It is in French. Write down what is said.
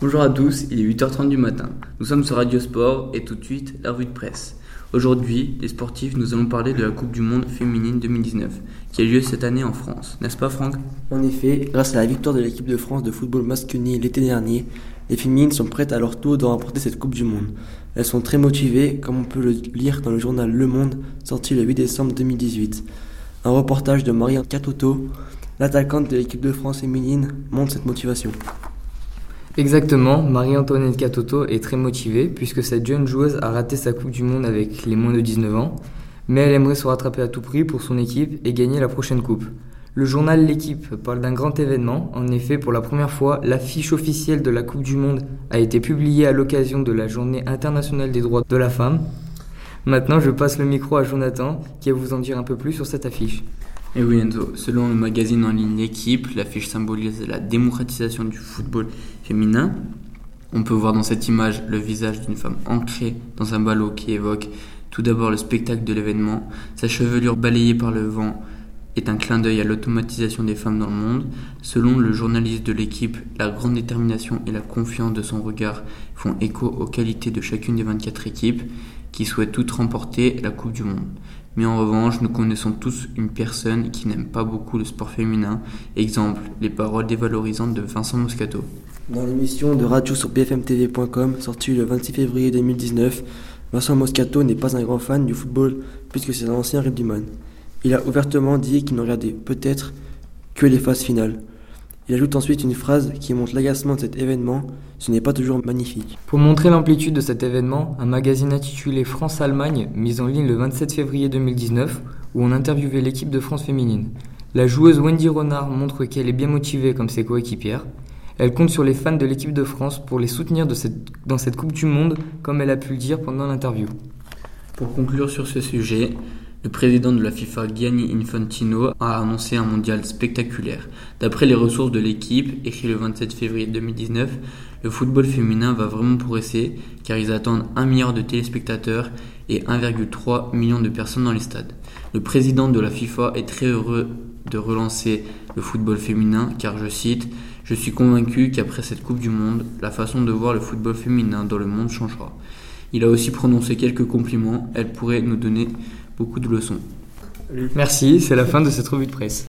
Bonjour à tous, il est 8h30 du matin. Nous sommes sur Radio Sport et tout de suite la revue de presse. Aujourd'hui, les sportifs, nous allons parler de la Coupe du Monde féminine 2019 qui a lieu cette année en France. N'est-ce pas Franck? En effet, grâce à la victoire de l'équipe de France de football masculin l'été dernier, les féminines sont prêtes à leur tour de remporter cette Coupe du Monde. Elles sont très motivées, comme on peut le lire dans le journal Le Monde, sorti le 8 décembre 2018. Un reportage de Marie Catoto, l'attaquante de l'équipe de France féminine, montre cette motivation. Exactement, Marie-Antoinette Catoto est très motivée puisque cette jeune joueuse a raté sa Coupe du Monde avec les moins de 19 ans, mais elle aimerait se rattraper à tout prix pour son équipe et gagner la prochaine Coupe. Le journal L'équipe parle d'un grand événement. En effet, pour la première fois, l'affiche officielle de la Coupe du Monde a été publiée à l'occasion de la Journée internationale des droits de la femme. Maintenant, je passe le micro à Jonathan qui va vous en dire un peu plus sur cette affiche. Et eh oui Enzo, selon le magazine en ligne L'équipe, l'affiche symbolise la démocratisation du football féminin. On peut voir dans cette image le visage d'une femme ancrée dans un ballot qui évoque tout d'abord le spectacle de l'événement, sa chevelure balayée par le vent est un clin d'œil à l'automatisation des femmes dans le monde. Selon le journaliste de l'équipe, la grande détermination et la confiance de son regard font écho aux qualités de chacune des 24 équipes qui souhaitent toutes remporter la Coupe du Monde. Mais en revanche, nous connaissons tous une personne qui n'aime pas beaucoup le sport féminin. Exemple, les paroles dévalorisantes de Vincent Moscato. Dans l'émission de radio sur bfmtv.com, sortie le 26 février 2019, Vincent Moscato n'est pas un grand fan du football puisque c'est un ancien rugbyman. Il a ouvertement dit qu'il ne regardait peut-être que les phases finales. Il ajoute ensuite une phrase qui montre l'agacement de cet événement, ce n'est pas toujours magnifique. Pour montrer l'amplitude de cet événement, un magazine intitulé France-Allemagne, mis en ligne le 27 février 2019, où on interviewait l'équipe de France féminine. La joueuse Wendy Renard montre qu'elle est bien motivée comme ses coéquipières. Elle compte sur les fans de l'équipe de France pour les soutenir dans cette Coupe du Monde, comme elle a pu le dire pendant l'interview. Pour conclure sur ce sujet, le président de la FIFA, Gianni Infantino, a annoncé un mondial spectaculaire. D'après les ressources de l'équipe, écrit le 27 février 2019, le football féminin va vraiment progresser car ils attendent 1 milliard de téléspectateurs et 1,3 million de personnes dans les stades. Le président de la FIFA est très heureux de relancer le football féminin car, je cite, Je suis convaincu qu'après cette Coupe du Monde, la façon de voir le football féminin dans le monde changera. Il a aussi prononcé quelques compliments, elle pourrait nous donner beaucoup de leçons. Merci, c'est la fin de cette revue de presse.